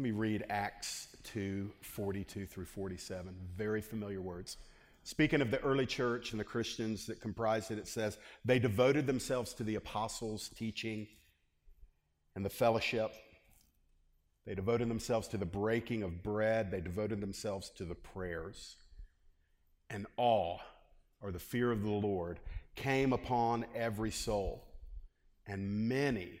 Let me read Acts 2 42 through 47. Very familiar words. Speaking of the early church and the Christians that comprised it, it says, They devoted themselves to the apostles' teaching and the fellowship. They devoted themselves to the breaking of bread. They devoted themselves to the prayers. And awe, or the fear of the Lord, came upon every soul. And many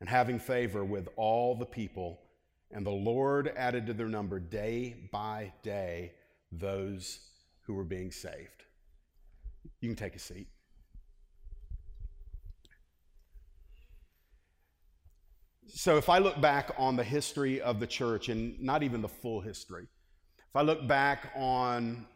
and having favor with all the people. And the Lord added to their number day by day those who were being saved. You can take a seat. So, if I look back on the history of the church, and not even the full history, if I look back on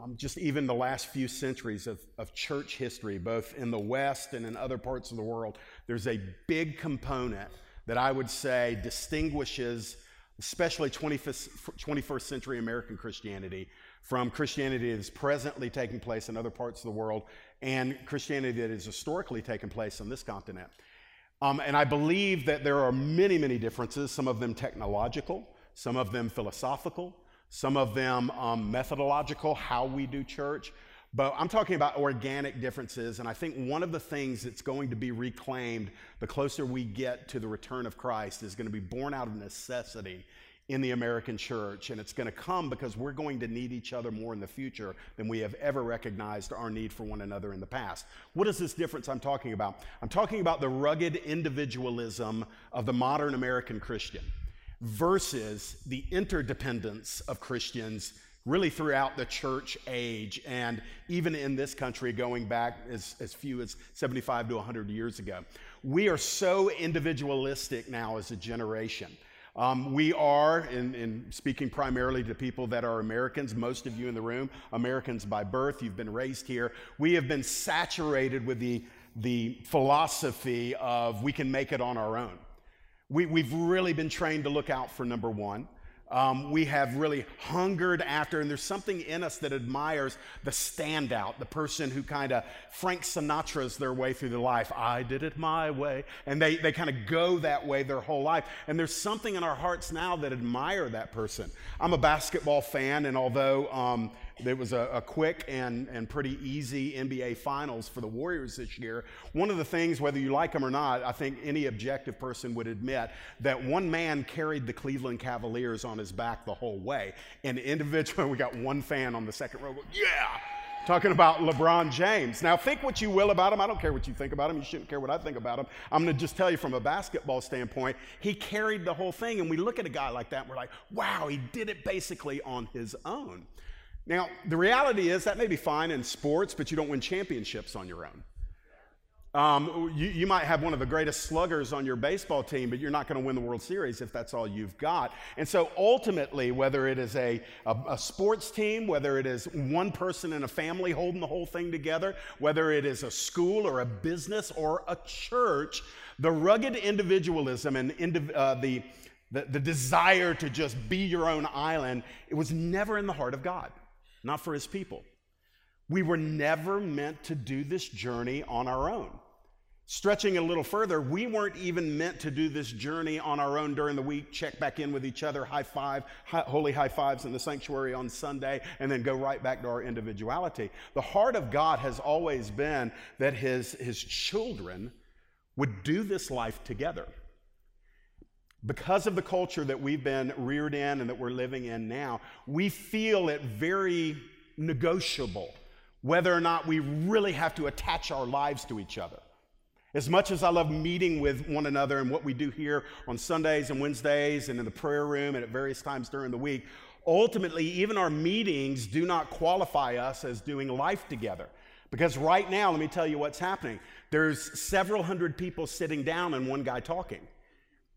um, just even the last few centuries of, of church history, both in the West and in other parts of the world, there's a big component that I would say distinguishes, especially 21st, 21st century American Christianity, from Christianity that is presently taking place in other parts of the world and Christianity that is historically taken place on this continent. Um, and I believe that there are many, many differences, some of them technological, some of them philosophical, some of them um, methodological, how we do church. But I'm talking about organic differences, and I think one of the things that's going to be reclaimed the closer we get to the return of Christ is going to be born out of necessity in the American church, and it's going to come because we're going to need each other more in the future than we have ever recognized our need for one another in the past. What is this difference I'm talking about? I'm talking about the rugged individualism of the modern American Christian versus the interdependence of Christians really throughout the church age and even in this country going back as, as few as 75 to 100 years ago. We are so individualistic now as a generation. Um, we are, in, in, speaking primarily to people that are Americans, most of you in the room, Americans by birth, you've been raised here. We have been saturated with the, the philosophy of we can make it on our own. We, we've really been trained to look out for number one. Um, we have really hungered after, and there's something in us that admires the standout, the person who kind of Frank Sinatra's their way through their life. I did it my way. And they, they kind of go that way their whole life. And there's something in our hearts now that admire that person. I'm a basketball fan, and although um, there was a, a, quick and, and pretty easy NBA Finals for the Warriors this year. One of the things, whether you like them or not, I think any objective person would admit that one man carried the Cleveland Cavaliers on his back the whole way. And individually, we got one fan on the second row, go, yeah! Talking about LeBron James. Now, think what you will about him. I don't care what you think about him. You shouldn't care what I think about him. I'm going to just tell you from a basketball standpoint, he carried the whole thing. And we look at a guy like that and we're like, wow, he did it basically on his own. Now, the reality is that may be fine in sports, but you don't win championships on your own. Um, you, you, might have one of the greatest sluggers on your baseball team, but you're not going to win the World Series if that's all you've got. And so ultimately, whether it is a, a, a, sports team, whether it is one person in a family holding the whole thing together, whether it is a school or a business or a church, the rugged individualism and indiv- uh, the, the, the desire to just be your own island, it was never in the heart of God not for his people. We were never meant to do this journey on our own. Stretching it a little further, we weren't even meant to do this journey on our own during the week, check back in with each other, high five, high, holy high fives in the sanctuary on Sunday, and then go right back to our individuality. The heart of God has always been that his, his children would do this life together because of the culture that we've been reared in and that we're living in now, we feel it very negotiable whether or not we really have to attach our lives to each other. As much as I love meeting with one another and what we do here on Sundays and Wednesdays and in the prayer room and at various times during the week, ultimately, even our meetings do not qualify us as doing life together. Because right now, let me tell you what's happening. There's several hundred people sitting down and one guy talking.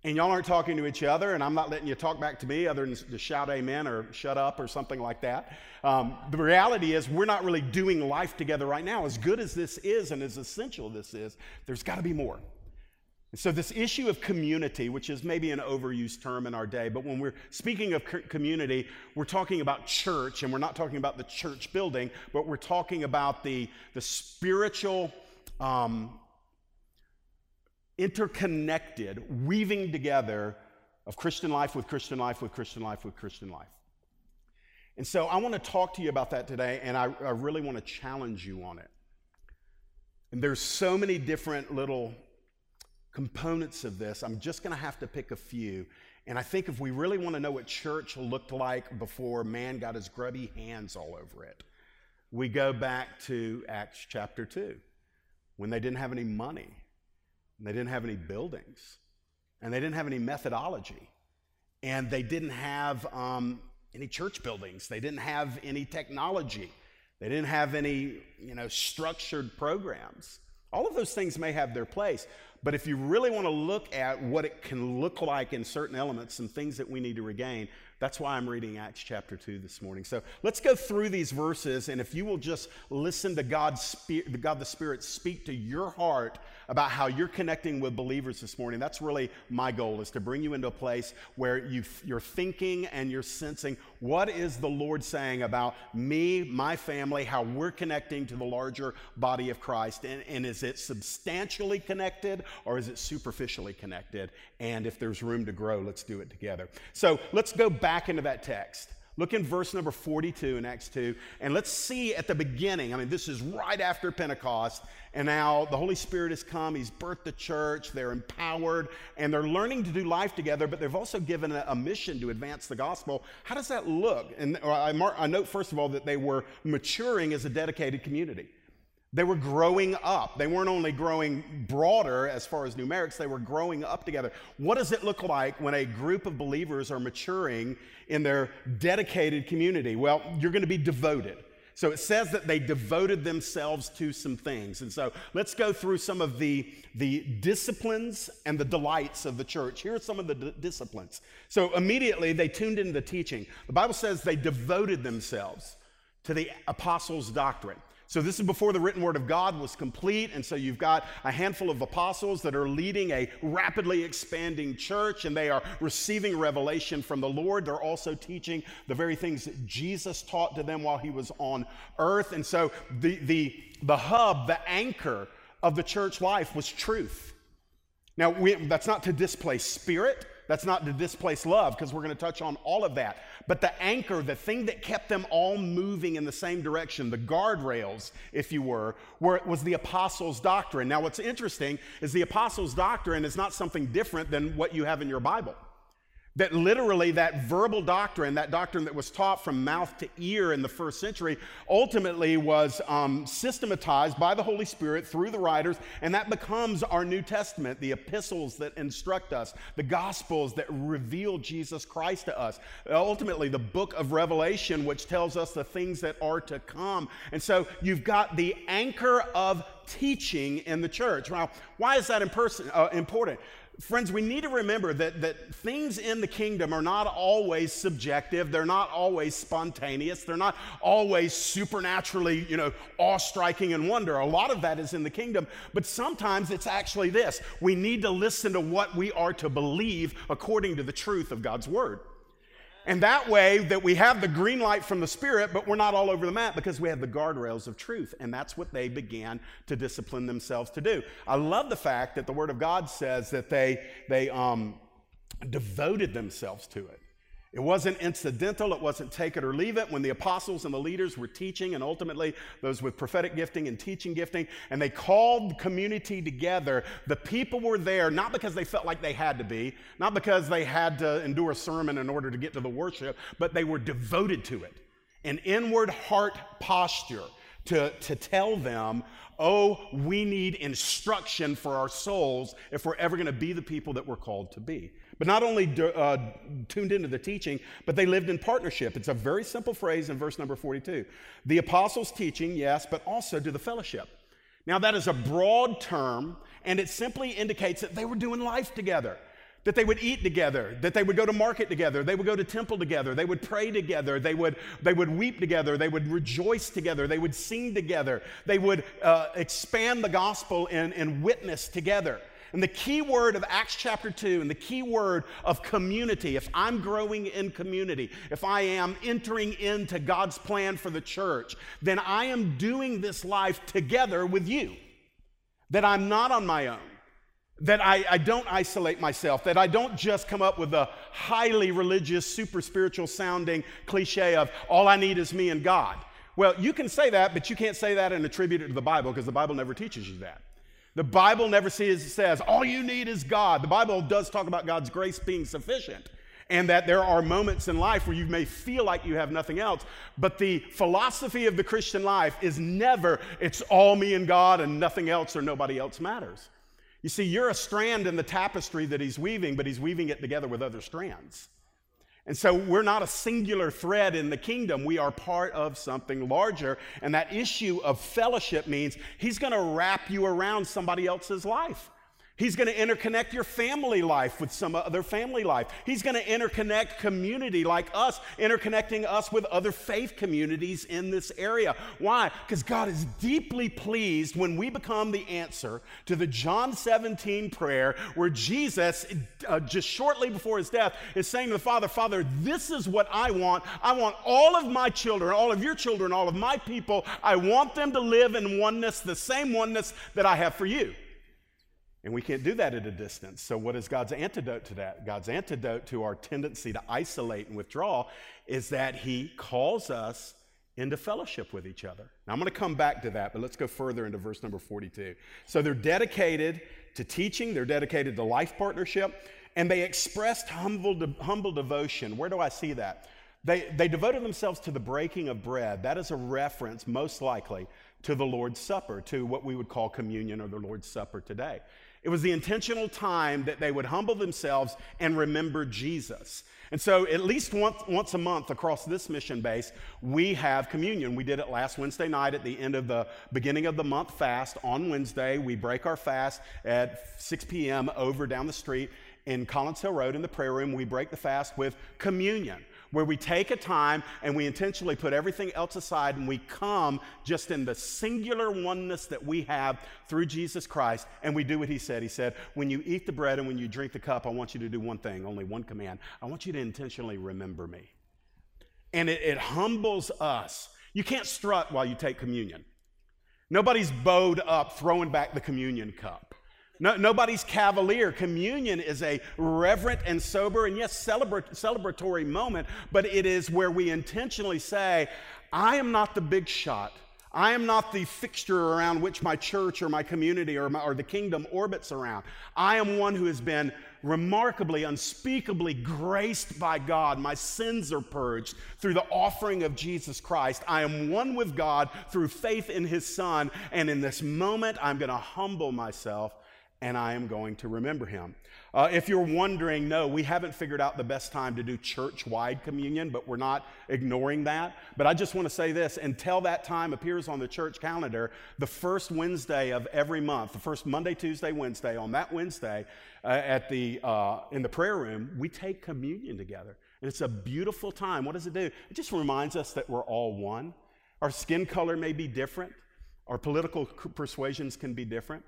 And y'all aren't talking to each other, and I'm not letting you talk back to me other than to shout amen or shut up or something like that. Um, the reality is, we're not really doing life together right now. As good as this is and as essential this is, there's got to be more. And so, this issue of community, which is maybe an overused term in our day, but when we're speaking of community, we're talking about church, and we're not talking about the church building, but we're talking about the, the spiritual um, interconnected weaving together of Christian life with Christian life with Christian life with Christian life. And so I want to talk to you about that today, and I, I really want to challenge you on it. And there's so many different little components of this. I'm just going to have to pick a few. And I think if we really want to know what church looked like before man got his grubby hands all over it, we go back to Acts chapter 2 when they didn't have any money and they didn't have any buildings, and they didn't have any methodology, and they didn't have um, any church buildings. They didn't have any technology. They didn't have any, you know, structured programs. All of those things may have their place, but if you really want to look at what it can look like in certain elements, some things that we need to regain, that's why I'm reading Acts chapter 2 this morning. So let's go through these verses, and if you will just listen to Spirit, God the Spirit speak to your heart about how you're connecting with believers this morning, that's really my goal, is to bring you into a place where you, you're thinking and you're sensing what is the Lord saying about me, my family, how we're connecting to the larger body of Christ, and, and is it substantially connected or is it superficially connected? And if there's room to grow, let's do it together. So let's go back into that text. Look in verse number 42 in Acts 2, and let's see at the beginning. I mean, this is right after Pentecost, and now the Holy Spirit has come. He's birthed the church. They're empowered, and they're learning to do life together, but they've also given a, a mission to advance the gospel. How does that look? And uh, I, mark, I note, first of all, that they were maturing as a dedicated community. They were growing up. They weren't only growing broader as far as numerics, they were growing up together. What does it look like when a group of believers are maturing in their dedicated community? Well, you're going to be devoted. So it says that they devoted themselves to some things. And so let's go through some of the, the disciplines and the delights of the church. Here are some of the d- disciplines. So immediately they tuned into the teaching. The Bible says they devoted themselves to the apostles' doctrine. So, this is before the written word of God was complete. And so, you've got a handful of apostles that are leading a rapidly expanding church, and they are receiving revelation from the Lord. They're also teaching the very things that Jesus taught to them while he was on earth. And so, the, the, the hub, the anchor of the church life was truth. Now, we, that's not to displace spirit. That's not to displace love, because we're going to touch on all of that. But the anchor, the thing that kept them all moving in the same direction, the guardrails, if you were, were was the apostles' doctrine. Now, what's interesting is the apostles' doctrine is not something different than what you have in your Bible. That literally, that verbal doctrine, that doctrine that was taught from mouth to ear in the first century, ultimately was um, systematized by the Holy Spirit through the writers, and that becomes our New Testament, the epistles that instruct us, the gospels that reveal Jesus Christ to us, ultimately, the book of Revelation, which tells us the things that are to come. And so you've got the anchor of teaching in the church. Now, why is that uh, important? Friends, we need to remember that, that things in the kingdom are not always subjective. They're not always spontaneous. They're not always supernaturally, you know, awe-striking and wonder. A lot of that is in the kingdom. But sometimes it's actually this. We need to listen to what we are to believe according to the truth of God's word. And that way that we have the green light from the Spirit, but we're not all over the map because we have the guardrails of truth. And that's what they began to discipline themselves to do. I love the fact that the Word of God says that they, they um, devoted themselves to it. It wasn't incidental, it wasn't take it or leave it. When the apostles and the leaders were teaching, and ultimately those with prophetic gifting and teaching gifting, and they called the community together, the people were there not because they felt like they had to be, not because they had to endure a sermon in order to get to the worship, but they were devoted to it. An inward heart posture to, to tell them, oh, we need instruction for our souls if we're ever going to be the people that we're called to be. But not only uh, tuned into the teaching, but they lived in partnership. It's a very simple phrase in verse number 42. The apostles' teaching, yes, but also to the fellowship. Now, that is a broad term, and it simply indicates that they were doing life together. that they would eat together, that they would go to market together, they would go to temple together, they would pray together, they would, they would weep together, they would rejoice together, they would sing together, they would uh, expand the gospel and, and witness together. And the key word of Acts chapter 2 and the key word of community, if I'm growing in community, if I am entering into God's plan for the church, then I am doing this life together with you. That I'm not on my own that I, I, don't isolate myself, that I don't just come up with a highly religious, super spiritual sounding cliche of all I need is me and God. Well, you can say that, but you can't say that and attribute it to the Bible because the Bible never teaches you that. The Bible never says, says all you need is God. The Bible does talk about God's grace being sufficient and that there are moments in life where you may feel like you have nothing else. But the philosophy of the Christian life is never, it's all me and God and nothing else or nobody else matters. You see, you're a strand in the tapestry that he's weaving, but he's weaving it together with other strands. And so we're not a singular thread in the kingdom. We are part of something larger. And that issue of fellowship means he's going to wrap you around somebody else's life. He's going to interconnect your family life with some other family life. He's going to interconnect community like us, interconnecting us with other faith communities in this area. Why? Because God is deeply pleased when we become the answer to the John 17 prayer where Jesus, uh, just shortly before his death, is saying to the Father, Father, this is what I want. I want all of my children, all of your children, all of my people, I want them to live in oneness, the same oneness that I have for you. And we can't do that at a distance. So, what is God's antidote to that? God's antidote to our tendency to isolate and withdraw is that He calls us into fellowship with each other. Now, I'm going to come back to that, but let's go further into verse number 42. So, they're dedicated to teaching, they're dedicated to life partnership, and they expressed humble, de- humble devotion. Where do I see that? They, they devoted themselves to the breaking of bread. That is a reference, most likely, to the Lord's Supper, to what we would call communion or the Lord's Supper today. It was the intentional time that they would humble themselves and remember Jesus. And so, at least once, once a month across this mission base, we have communion. We did it last Wednesday night at the end of the beginning of the month fast. On Wednesday, we break our fast at 6 p.m. over down the street in Collins Hill Road in the prayer room. We break the fast with communion where we take a time and we intentionally put everything else aside and we come just in the singular oneness that we have through Jesus Christ and we do what he said. He said, When you eat the bread and when you drink the cup, I want you to do one thing, only one command. I want you to intentionally remember me. And it, it humbles us. You can't strut while you take communion. Nobody's bowed up throwing back the communion cup. No, nobody's cavalier. Communion is a reverent and sober and, yes, celebratory moment, but it is where we intentionally say, I am not the big shot. I am not the fixture around which my church or my community or, my, or the kingdom orbits around. I am one who has been remarkably, unspeakably graced by God. My sins are purged through the offering of Jesus Christ. I am one with God through faith in his Son. And in this moment, I'm going to humble myself and I am going to remember him. Uh, if you're wondering, no, we haven't figured out the best time to do church wide communion, but we're not ignoring that. But I just want to say this until that time appears on the church calendar, the first Wednesday of every month, the first Monday, Tuesday, Wednesday, on that Wednesday uh, at the, uh, in the prayer room, we take communion together. And it's a beautiful time. What does it do? It just reminds us that we're all one. Our skin color may be different, our political persuasions can be different.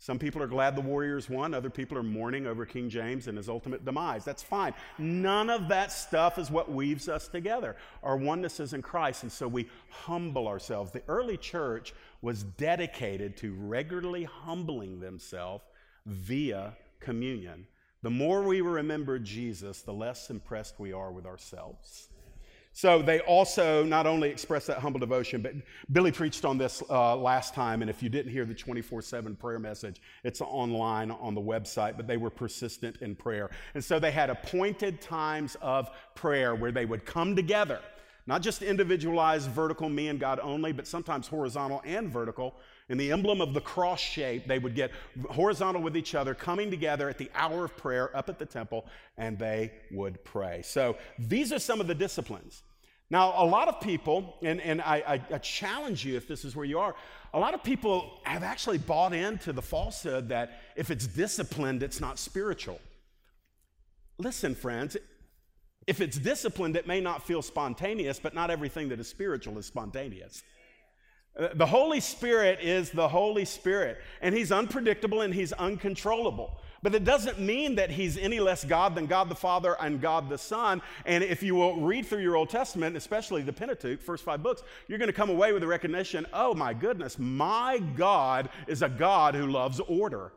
Some people are glad the Warriors won. Other people are mourning over King James and his ultimate demise. That's fine. None of that stuff is what weaves us together. Our oneness is in Christ, and so we humble ourselves. The early church was dedicated to regularly humbling themselves via communion. The more we remember Jesus, the less impressed we are with ourselves. So they also not only express that humble devotion, but Billy preached on this uh, last time. And if you didn't hear the 24 7 prayer message, it's online on the website. But they were persistent in prayer. And so they had appointed times of prayer where they would come together, not just individualized vertical, me and God only, but sometimes horizontal and vertical. In the emblem of the cross shape, they would get horizontal with each other, coming together at the hour of prayer up at the temple, and they would pray. So these are some of the disciplines now, a lot of people, and, and I, I, challenge you if this is where you are, a lot of people have actually bought into the falsehood that if it's disciplined, it's not spiritual. listen, friends, if it's disciplined, it may not feel spontaneous, but not everything that is spiritual is spontaneous. Uh, the Holy Spirit is the Holy Spirit, and He's unpredictable and He's uncontrollable. But it doesn't mean that He's any less God than God the Father and God the Son. And if you will read through your Old Testament, especially the Pentateuch, first five books, you're going to come away with the recognition oh my goodness, my God is a God who loves order,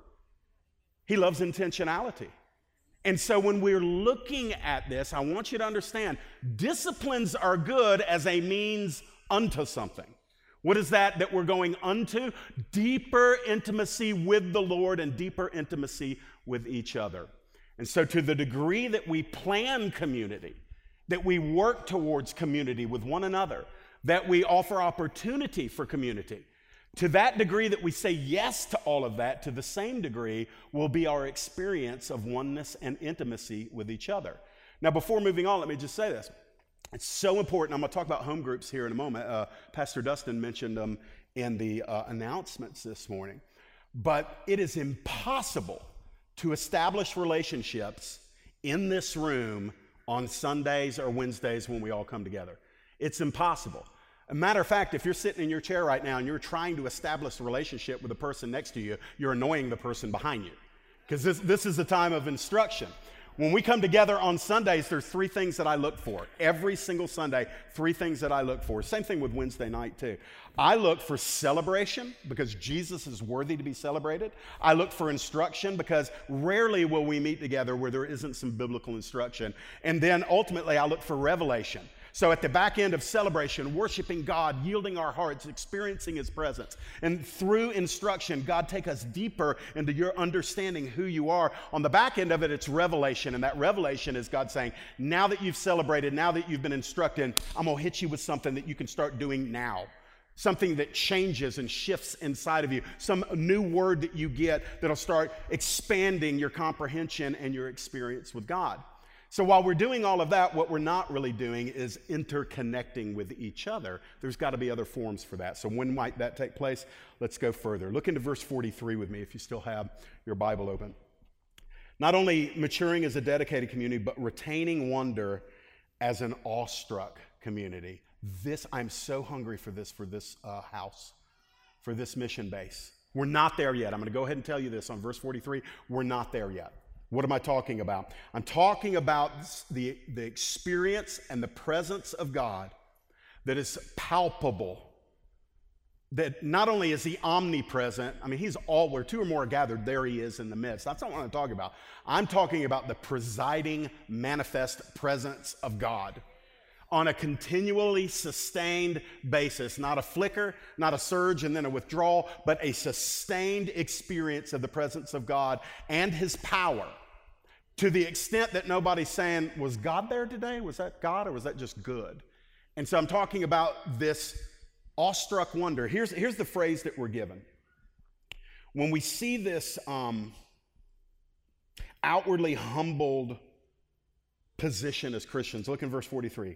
He loves intentionality. And so when we're looking at this, I want you to understand disciplines are good as a means unto something. What is that that we're going unto? Deeper intimacy with the Lord and deeper intimacy with each other. And so, to the degree that we plan community, that we work towards community with one another, that we offer opportunity for community, to that degree that we say yes to all of that, to the same degree will be our experience of oneness and intimacy with each other. Now, before moving on, let me just say this. It's so important. I'm going to talk about home groups here in a moment. Uh, Pastor Dustin mentioned them in the uh, announcements this morning. But it is impossible to establish relationships in this room on Sundays or Wednesdays when we all come together. It's impossible. A matter of fact, if you're sitting in your chair right now and you're trying to establish a relationship with the person next to you, you're annoying the person behind you. Because this, this is a time of instruction. When we come together on Sundays, there's three things that I look for. Every single Sunday, three things that I look for. Same thing with Wednesday night, too. I look for celebration because Jesus is worthy to be celebrated. I look for instruction because rarely will we meet together where there isn't some biblical instruction. And then ultimately, I look for revelation so at the back end of celebration, worshiping God, yielding our hearts, experiencing His presence. And through instruction, God take us deeper into your understanding who you are. On the back end of it, it's revelation. And that revelation is God saying, now that you've celebrated, now that you've been instructed, I'm going to hit you with something that you can start doing now something that changes and shifts inside of you, some new word that you get that'll start expanding your comprehension and your experience with God. So while we're doing all of that, what we're not really doing is interconnecting with each other. There's got to be other forms for that. So when might that take place? Let's go further. Look into verse 43 with me if you still have your Bible open. Not only maturing as a dedicated community, but retaining wonder as an awestruck community. This, I'm so hungry for this, for this uh, house, for this mission base. We're not there yet. I'm going to go ahead and tell you this on verse 43. We're not there yet. What am I talking about? I'm talking about the, the experience and the presence of God that is palpable. That not only is he omnipresent, I mean, he's all where two or more are gathered, there he is in the midst. That's not what I'm talking about. I'm talking about the presiding, manifest presence of God on a continually sustained basis, not a flicker, not a surge and then a withdrawal, but a sustained experience of the presence of God and his power to the extent that nobody's saying, Was God there today? Was that God or was that just good? And so I'm talking about this awestruck wonder. Here's, here's the phrase that we're given. When we see this um, outwardly humbled position as Christians, look in verse 43.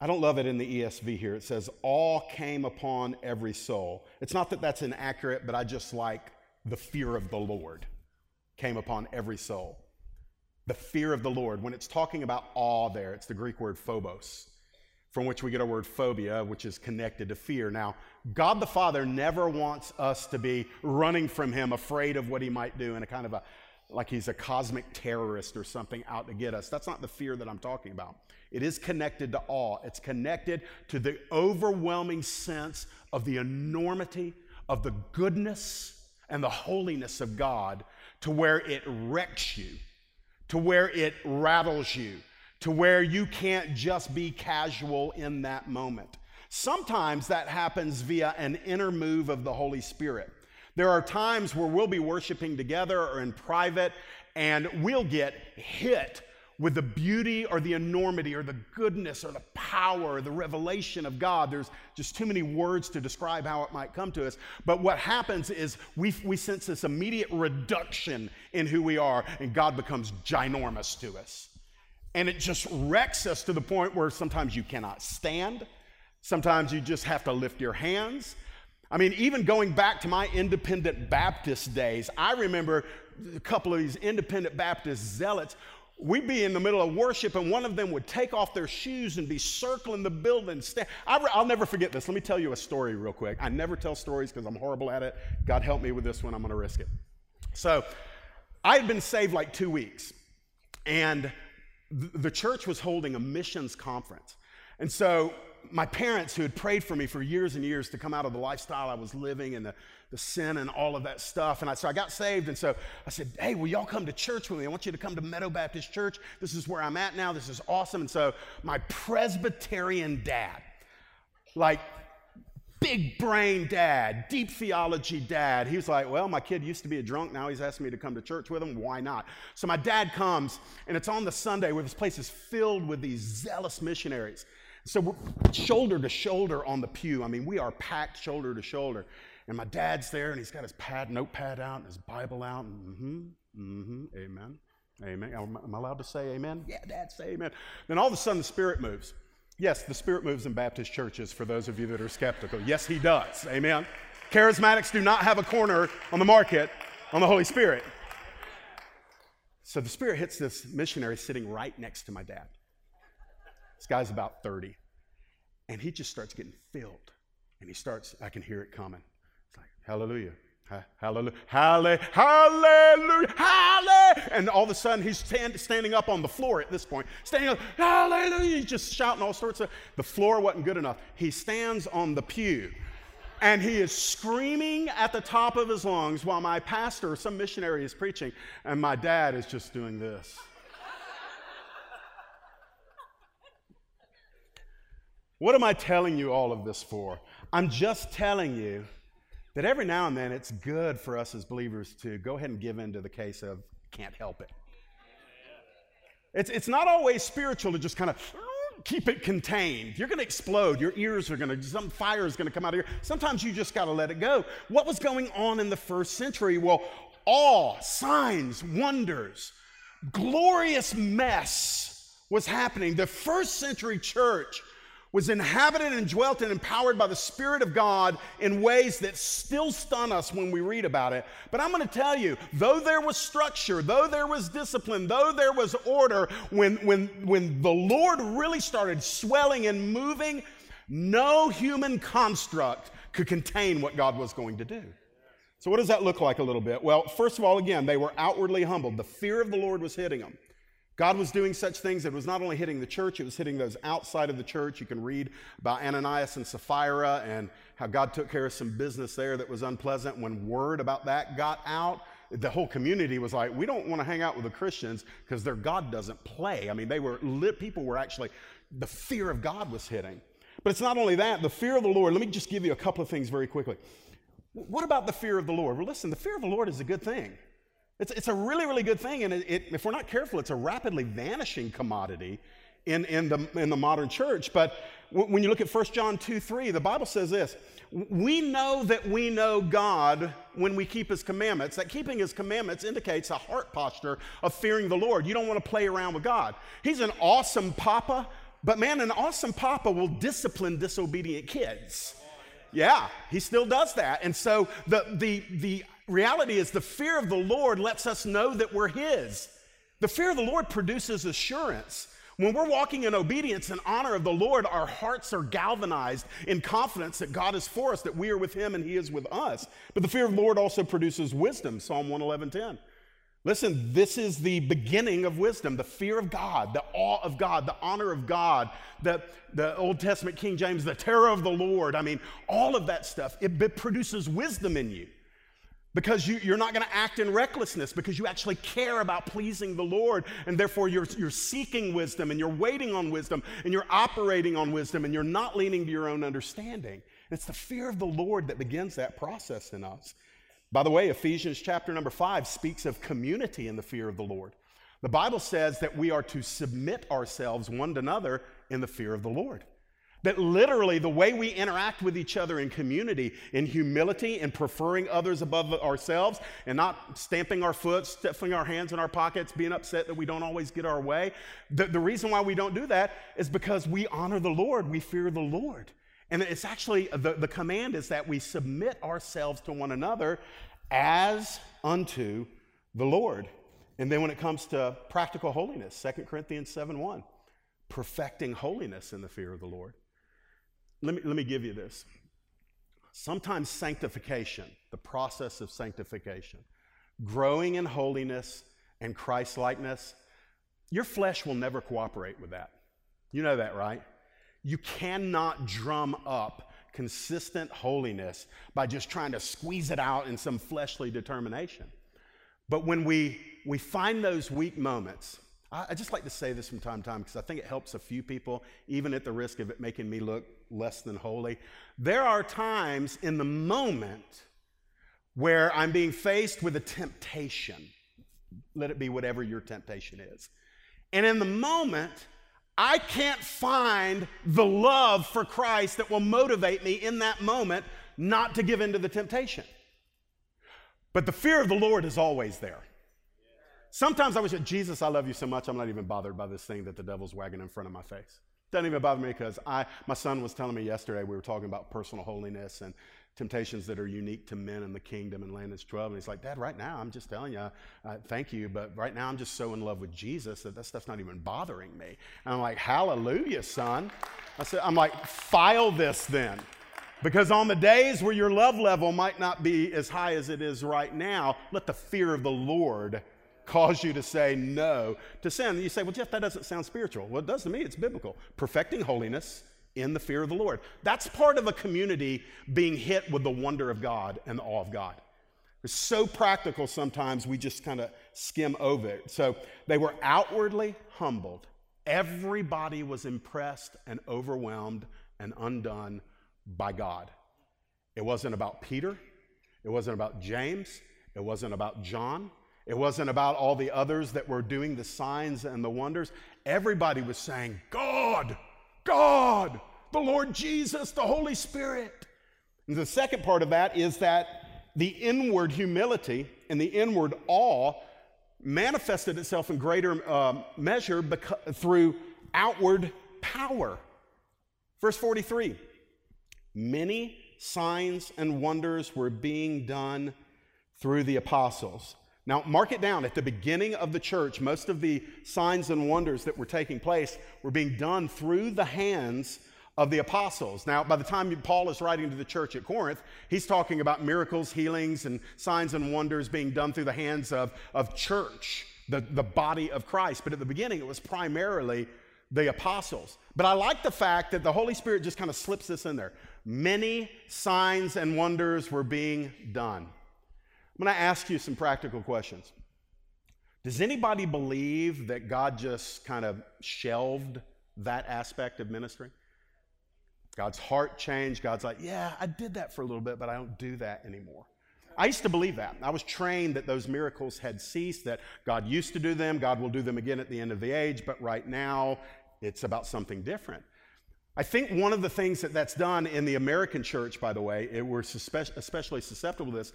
I don't love it in the ESV here. It says, All came upon every soul. It's not that that's inaccurate, but I just like the fear of the Lord came upon every soul. The fear of the Lord. When it's talking about awe there, it's the Greek word phobos, from which we get our word phobia, which is connected to fear. Now, God the Father never wants us to be running from Him, afraid of what He might do in a kind of a like he's a cosmic terrorist or something out to get us. That's not the fear that I'm talking about. It is connected to awe, it's connected to the overwhelming sense of the enormity of the goodness and the holiness of God to where it wrecks you, to where it rattles you, to where you can't just be casual in that moment. Sometimes that happens via an inner move of the Holy Spirit. There are times where we'll be worshiping together or in private, and we'll get hit with the beauty or the enormity or the goodness or the power or the revelation of God. There's just too many words to describe how it might come to us. But what happens is we, we sense this immediate reduction in who we are, and God becomes ginormous to us. And it just wrecks us to the point where sometimes you cannot stand. Sometimes you just have to lift your hands. I mean, even going back to my independent Baptist days, I remember a couple of these independent Baptist zealots. We'd be in the middle of worship, and one of them would take off their shoes and be circling the building. I'll never forget this. Let me tell you a story real quick. I never tell stories because I'm horrible at it. God help me with this one. I'm going to risk it. So, I had been saved like two weeks, and the church was holding a missions conference. And so my parents, who had prayed for me for years and years to come out of the lifestyle I was living and the, the sin and all of that stuff. And I, so I got saved. And so I said, Hey, will y'all come to church with me? I want you to come to Meadow Baptist Church. This is where I'm at now. This is awesome. And so my Presbyterian dad, like big brain dad, deep theology dad. He was like, Well, my kid used to be a drunk. Now he's asking me to come to church with him. Why not? So my dad comes, and it's on the Sunday where this place is filled with these zealous missionaries. So we're shoulder to shoulder on the pew. I mean, we are packed shoulder to shoulder. And my dad's there, and he's got his pad, notepad out, and his Bible out. Mm-hmm, mm-hmm, amen, amen. Am I allowed to say amen? Yeah, Dad, say amen. Then all of a sudden, the Spirit moves. Yes, the Spirit moves in Baptist churches for those of you that are skeptical. Yes, He does. Amen. Charismatics do not have a corner on the market on the Holy Spirit. So the Spirit hits this missionary sitting right next to my dad. This guy's about 30. And he just starts getting filled. And he starts, I can hear it coming. Hallelujah. Hallelujah. Hallelujah. Hallelujah. Hallelujah. And all of a sudden, he's stand, standing up on the floor at this point. Standing up. Hallelujah. He's just shouting all sorts of. The floor wasn't good enough. He stands on the pew and he is screaming at the top of his lungs while my pastor, some missionary, is preaching. And my dad is just doing this. What am I telling you all of this for? I'm just telling you that every now and then it's good for us as believers to go ahead and give in to the case of can't help it. It's, it's not always spiritual to just kind of keep it contained. You're going to explode. Your ears are going to, some fire is going to come out of here. Sometimes you just got to let it go. What was going on in the first century? Well, awe, signs, wonders, glorious mess was happening. The first century church was inhabited and dwelt and empowered by the Spirit of God in ways that still stun us when we read about it. But I'm going to tell you, though there was structure, though there was discipline, though there was order, when, when, when the Lord really started swelling and moving, no human construct could contain what God was going to do. So, what does that look like a little bit? Well, first of all, again, they were outwardly humbled. The fear of the Lord was hitting them. God was doing such things. It was not only hitting the church, it was hitting those outside of the church. You can read about Ananias and Sapphira and how God took care of some business there that was unpleasant. When word about that got out, the whole community was like, we don't want to hang out with the Christians because their God doesn't play. I mean, they were lit, people were actually, the fear of God was hitting. But it's not only that, the fear of the Lord. Let me just give you a couple of things very quickly. What about the fear of the Lord? Well, listen, the fear of the Lord is a good thing. It's, it's a really, really good thing. And it, it, if we're not careful, it's a rapidly vanishing commodity in, in, the, in the modern church. But when you look at 1 John 2 3, the Bible says this We know that we know God when we keep his commandments. That keeping his commandments indicates a heart posture of fearing the Lord. You don't want to play around with God. He's an awesome papa, but man, an awesome papa will discipline disobedient kids. Yeah, he still does that. And so the, the, the reality is the fear of the Lord lets us know that we're His. The fear of the Lord produces assurance. When we're walking in obedience and honor of the Lord, our hearts are galvanized in confidence that God is for us, that we are with Him and He is with us. But the fear of the Lord also produces wisdom, Psalm 111:10. Listen, this is the beginning of wisdom the fear of God, the awe of God, the honor of God, the, the Old Testament King James, the terror of the Lord. I mean, all of that stuff, it, it produces wisdom in you because you, are not going to act in recklessness because you actually care about pleasing the Lord. And therefore, you're, you're seeking wisdom and you're waiting on wisdom and you're operating on wisdom and you're not leaning to your own understanding. And it's the fear of the Lord that begins that process in us. By the way, Ephesians chapter number five speaks of community in the fear of the Lord. The Bible says that we are to submit ourselves one to another in the fear of the Lord. That literally the way we interact with each other in community, in humility and preferring others above ourselves, and not stamping our foot, stuffing our hands in our pockets, being upset that we don't always get our way. The, the reason why we don't do that is because we honor the Lord, we fear the Lord. And it's actually the, the command is that we submit ourselves to one another as unto the Lord. And then when it comes to practical holiness, 2 Corinthians 7 1, perfecting holiness in the fear of the Lord. Let me, let me give you this. Sometimes sanctification, the process of sanctification, growing in holiness and Christ likeness, your flesh will never cooperate with that. You know that, right? You cannot drum up consistent holiness by just trying to squeeze it out in some fleshly determination. But when we, we find those weak moments, I, I just like to say this from time to time because I think it helps a few people, even at the risk of it making me look less than holy. There are times in the moment where I'm being faced with a temptation. Let it be whatever your temptation is. And in the moment, I can't find the love for Christ that will motivate me in that moment not to give in to the temptation. But the fear of the Lord is always there. Sometimes I wish, Jesus, I love you so much, I'm not even bothered by this thing that the devil's wagging in front of my face. Doesn't even bother me because I, my son was telling me yesterday, we were talking about personal holiness and temptations that are unique to men in the kingdom in Landon's 12. And he's like, Dad, right now, I'm just telling you, uh, thank you, but right now I'm just so in love with Jesus that that stuff's not even bothering me. And I'm like, hallelujah, son. I said, I'm like, file this then. Because on the days where your love level might not be as high as it is right now, let the fear of the Lord cause you to say no to sin. And you say, well, Jeff, that doesn't sound spiritual. Well, it does to me, it's biblical. Perfecting holiness in the fear of the Lord. That's part of a community being hit with the wonder of God and the awe of God. It's so practical sometimes we just kind of skim over it. So they were outwardly humbled. Everybody was impressed and overwhelmed and undone by God. It wasn't about Peter. It wasn't about James. It wasn't about John. It wasn't about all the others that were doing the signs and the wonders. Everybody was saying, God, God, the Lord Jesus, the Holy Spirit. And the second part of that is that the inward humility and the inward awe manifested itself in greater uh, measure through outward power. Verse 43 Many signs and wonders were being done through the apostles. Now, mark it down. At the beginning of the church, most of the signs and wonders that were taking place were being done through the hands of the apostles. Now, by the time Paul is writing to the church at Corinth, he's talking about miracles, healings, and signs and wonders being done through the hands of, of church, the, the body of Christ. But at the beginning, it was primarily the apostles. But I like the fact that the Holy Spirit just kind of slips this in there. Many signs and wonders were being done. I'm going to ask you some practical questions. Does anybody believe that God just kind of shelved that aspect of ministry? God's heart changed. God's like, yeah, I did that for a little bit, but I don't do that anymore. I used to believe that. I was trained that those miracles had ceased, that God used to do them, God will do them again at the end of the age, but right now it's about something different. I think one of the things that that's done in the American church, by the way, it, we're especially susceptible to this,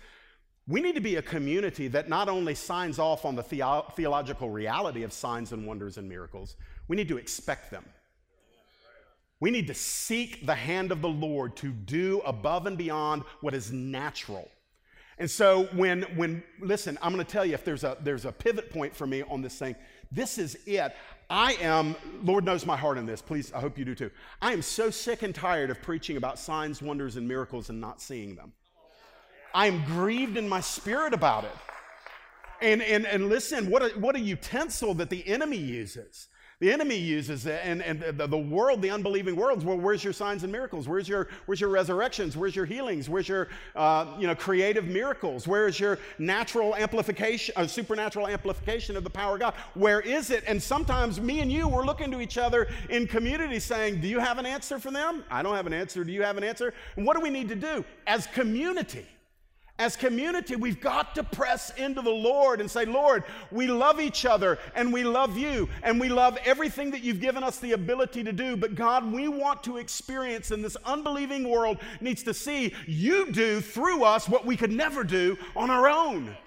we need to be a community that not only signs off on the theo- theological reality of signs and wonders and miracles, we need to expect them. We need to seek the hand of the Lord to do above and beyond what is natural. And so when when listen, I'm going to tell you if there's a there's a pivot point for me on this thing. This is it. I am Lord knows my heart in this. Please, I hope you do too. I am so sick and tired of preaching about signs, wonders and miracles and not seeing them. I'm grieved in my spirit about it. And, and, and listen, what a, what a utensil that the enemy uses. The enemy uses it, and, and the, the world, the unbelieving world, well, where's your signs and miracles? Where's your, where's your resurrections? Where's your healings? Where's your uh, you know, creative miracles? Where is your natural amplification, uh, supernatural amplification of the power of God? Where is it? And sometimes me and you, we're looking to each other in community saying, Do you have an answer for them? I don't have an answer. Do you have an answer? And what do we need to do as community? As community, we've got to press into the Lord and say, Lord, we love each other and we love you and we love everything that you've given us the ability to do. But God, we want to experience, and this unbelieving world needs to see you do through us what we could never do on our own.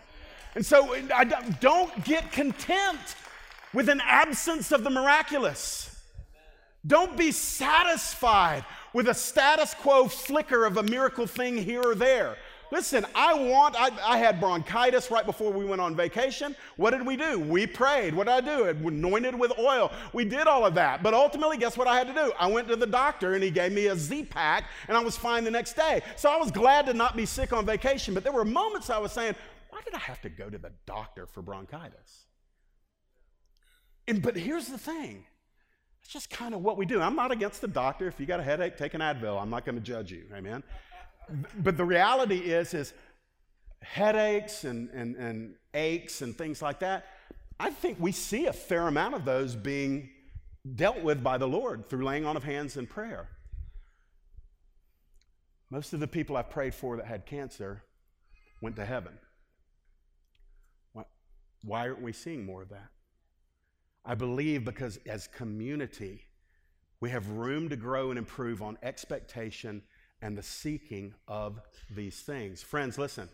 And so I don't get content with an absence of the miraculous. Don't be satisfied with a status quo flicker of a miracle thing here or there. Listen, I want, I, I, had bronchitis right before we went on vacation. What did we do? We prayed. What did I do? Anointed with oil. We did all of that. But ultimately, guess what I had to do? I went to the doctor and he gave me a Z pack and I was fine the next day. So I was glad to not be sick on vacation. But there were moments I was saying, why did I have to go to the doctor for bronchitis? And, but here's the thing it's just kind of what we do. I'm not against the doctor. If you got a headache, take an Advil. I'm not going to judge you. Amen. But the reality is, is headaches and, and, and aches and things like that, I think we see a fair amount of those being dealt with by the Lord through laying on of hands and prayer. Most of the people I've prayed for that had cancer went to heaven. Why aren't we seeing more of that? I believe because as community, we have room to grow and improve on expectation and the seeking of these things. Friends, listen,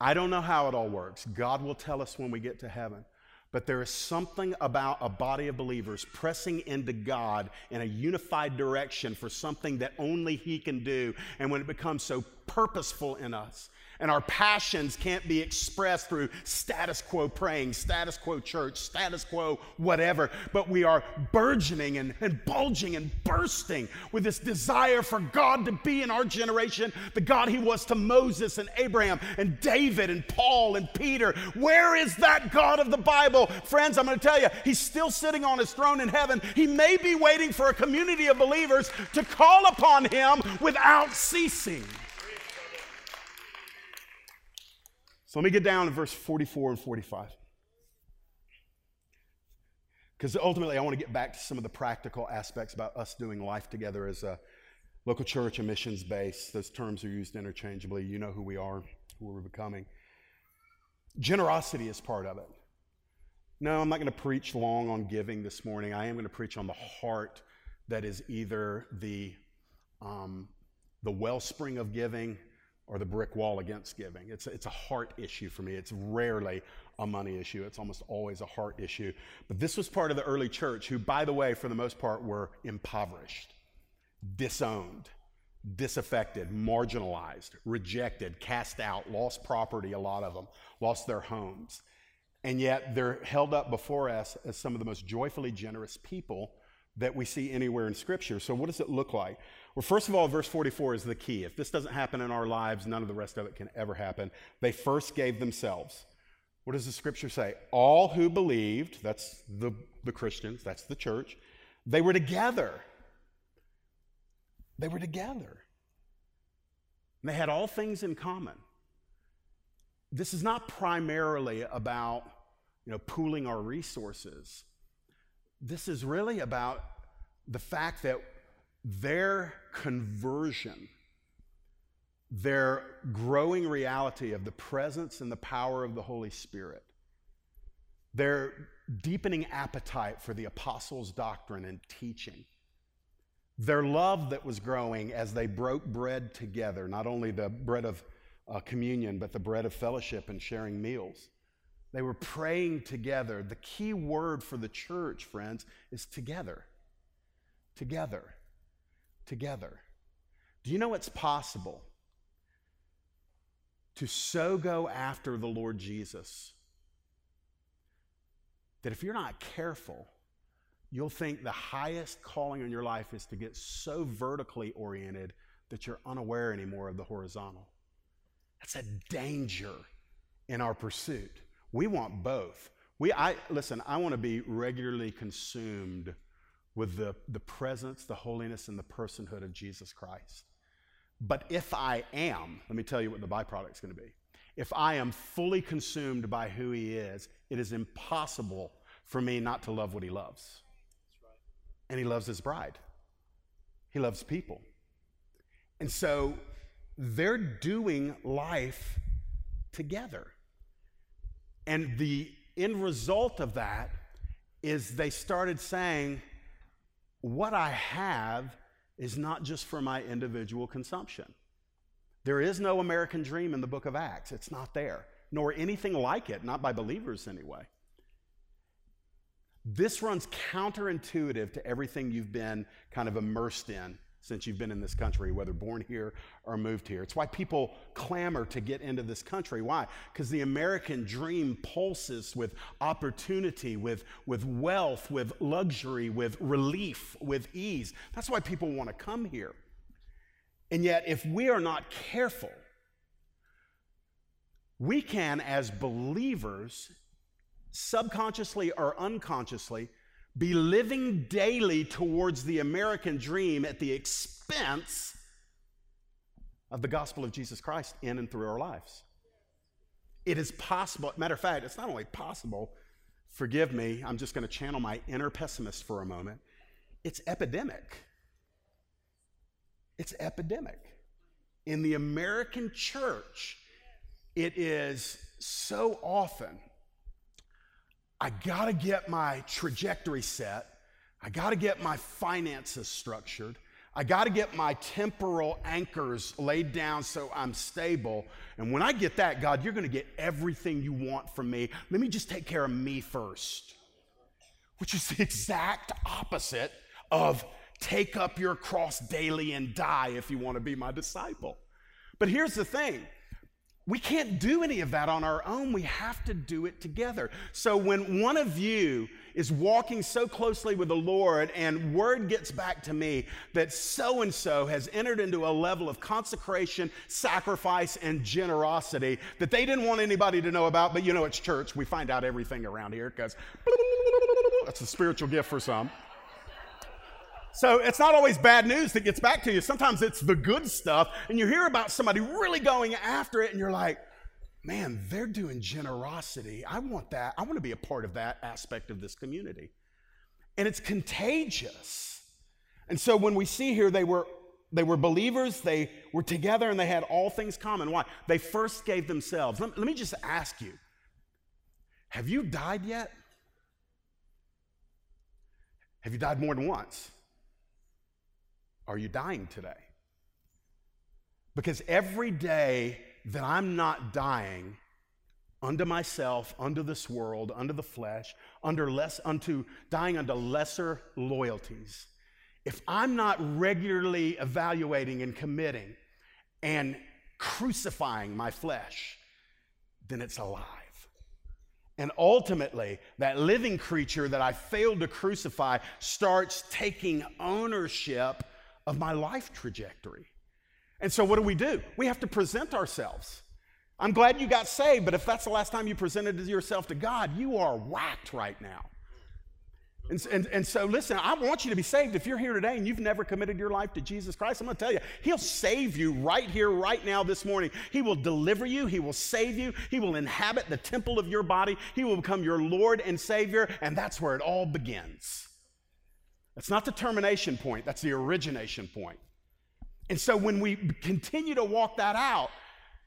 I don't know how it all works. God will tell us when we get to heaven. But there is something about a body of believers pressing into God in a unified direction for something that only He can do. And when it becomes so purposeful in us, and our passions can't be expressed through status quo praying, status quo church, status quo whatever, but we are burgeoning and, and bulging and bursting with this desire for God to be in our generation the God He was to Moses and Abraham and David and Paul and Peter. Where is that God of the Bible? Friends, I'm going to tell you, He's still sitting on His throne in heaven. He may be waiting for a community of believers to call upon Him without ceasing. So let me get down to verse 44 and 45. Because ultimately, I want to get back to some of the practical aspects about us doing life together as a local church, a missions base. Those terms are used interchangeably. You know who we are, who we're becoming. Generosity is part of it. No, I'm not going to preach long on giving this morning. I am going to preach on the heart that is either the, um, the wellspring of giving or the brick wall against giving. It's, it's a heart issue for me. It's rarely a money issue, it's almost always a heart issue. But this was part of the early church, who, by the way, for the most part, were impoverished, disowned, disaffected, marginalized, rejected, cast out, lost property, a lot of them, lost their homes. And yet they're held up before us as some of the most joyfully generous people that we see anywhere in Scripture. So, what does it look like? Well, first of all, verse 44 is the key. If this doesn't happen in our lives, none of the rest of it can ever happen. They first gave themselves. What does the Scripture say? All who believed, that's the, the Christians, that's the church, they were together. They were together. And they had all things in common. This is not primarily about you know, pooling our resources this is really about the fact that their conversion, their growing reality of the presence and the power of the Holy Spirit, their deepening appetite for the apostles' doctrine and teaching, their love that was growing as they broke bread together, not only the bread of uh, communion, but the bread of fellowship and sharing meals they were praying together. The key word for the church, friends, is together. Together. Together. Do you know it's possible to so go after the Lord Jesus that if you're not careful, you'll think the highest calling in your life is to get so vertically oriented that you're unaware anymore of the horizontal? That's a danger in our pursuit. We want both. We, I, listen, I want to be regularly consumed with the, the presence, the holiness, and the personhood of Jesus Christ. But if I am, let me tell you what the byproduct is going to be. If I am fully consumed by who he is, it is impossible for me not to love what he loves. And he loves his bride, he loves people. And so they're doing life together. And the end result of that is they started saying, What I have is not just for my individual consumption. There is no American dream in the book of Acts, it's not there, nor anything like it, not by believers anyway. This runs counterintuitive to everything you've been kind of immersed in since you've been in this country, whether born here or moved here. It's why people clamor to get into this country. Why? Because the American dream pulses with opportunity, with, with wealth, with luxury, with relief, with ease. That's why people want to come here. And yet, if we are not careful, we can, as believers, subconsciously or unconsciously, be living daily towards the American dream at the expense of the gospel of Jesus Christ in and through our lives. It is possible, matter of fact, it's not only possible, forgive me, I'm just going to channel my inner pessimist for a moment. It's epidemic. It's epidemic. In the American church, it is so often I got to get my trajectory set. I got to get my finances structured. I got to get my temporal anchors laid down so I'm stable. And when I get that, God, you're going to get everything you want from me. Let me just take care of me first, which is the exact opposite of take up your cross daily and die if you want to be my disciple. But here's the thing we can't do any of that on our own. We have to do it together. So when one of you is walking so closely with the Lord and word gets back to me that so and so has entered into a level of consecration, sacrifice, and generosity that they didn't want anybody to know about, but you know, it's church. We find out everything around here because that's a spiritual gift for some. So it's not always bad news that gets back to you. Sometimes it's the good stuff, and you hear about somebody really going after it, and you're like, man, they're doing generosity. I want that. I want to be a part of that aspect of this community. And it's contagious. And so when we see here, they were they were believers, they were together, and they had all things common. Why? They first gave themselves. Let, me just ask you have you died yet? Have you died more than once? Are you dying today? Because every day that I'm not dying unto myself, unto this world, unto the flesh, under less, unto dying unto lesser loyalties, if I'm not regularly evaluating and committing and crucifying my flesh, then it's alive. And ultimately, that living creature that I failed to crucify starts taking ownership of my life trajectory. And so, what do we do? We have to present ourselves. I'm glad you got saved, but if that's the last time you presented yourself to God, you are whacked right now. And, and, and, so, listen, I want you to be saved. If you're here today and you've never committed your life to Jesus Christ, I'm going to tell you, He'll save you right here, right now, this morning. He will deliver you, He will save you, He will inhabit the temple of your body, He will become your Lord and Savior, and that's where it all begins. That's not the termination point, that's the origination point. And so when we continue to walk that out,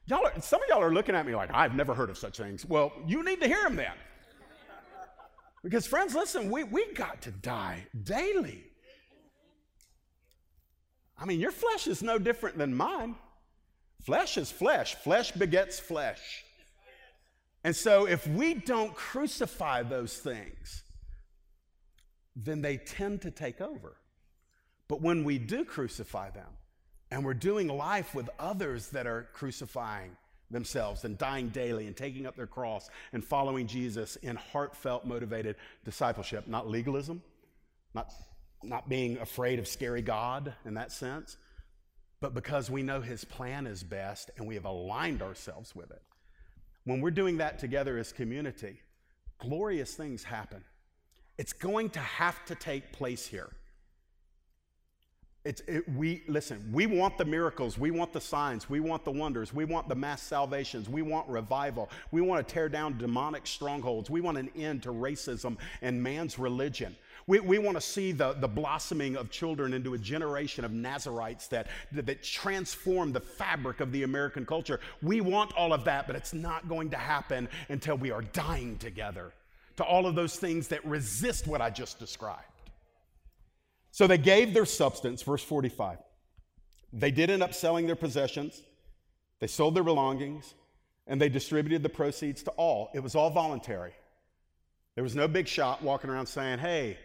y'all are, some of y'all are looking at me like, I've never heard of such things. Well, you need to hear them then. Because, friends, listen, we, we got to die daily. I mean, your flesh is no different than mine. Flesh is flesh, flesh begets flesh. And so, if we don't crucify those things, then they tend to take over. But when we do crucify them, and we're doing life with others that are crucifying themselves and dying daily and taking up their cross and following Jesus in heartfelt, motivated discipleship, not legalism, not, not being afraid of scary God in that sense, but because we know His plan is best and we have aligned ourselves with it. When we're doing that together as community, glorious things happen. It's going to have to take place here. It's, it, we listen. We want the miracles. We want the signs. We want the wonders. We want the mass salvations. We want revival. We want to tear down demonic strongholds. We want an end to racism and man's religion. We, we want to see the, the blossoming of children into a generation of Nazarites that, that, that transform the fabric of the American culture. We want all of that, but it's not going to happen until we are dying together to all of those things that resist what I just described. So they gave their substance, verse 45. They did end up selling their possessions, they sold their belongings, and they distributed the proceeds to all. It was all voluntary. There was no big shot walking around saying, hey,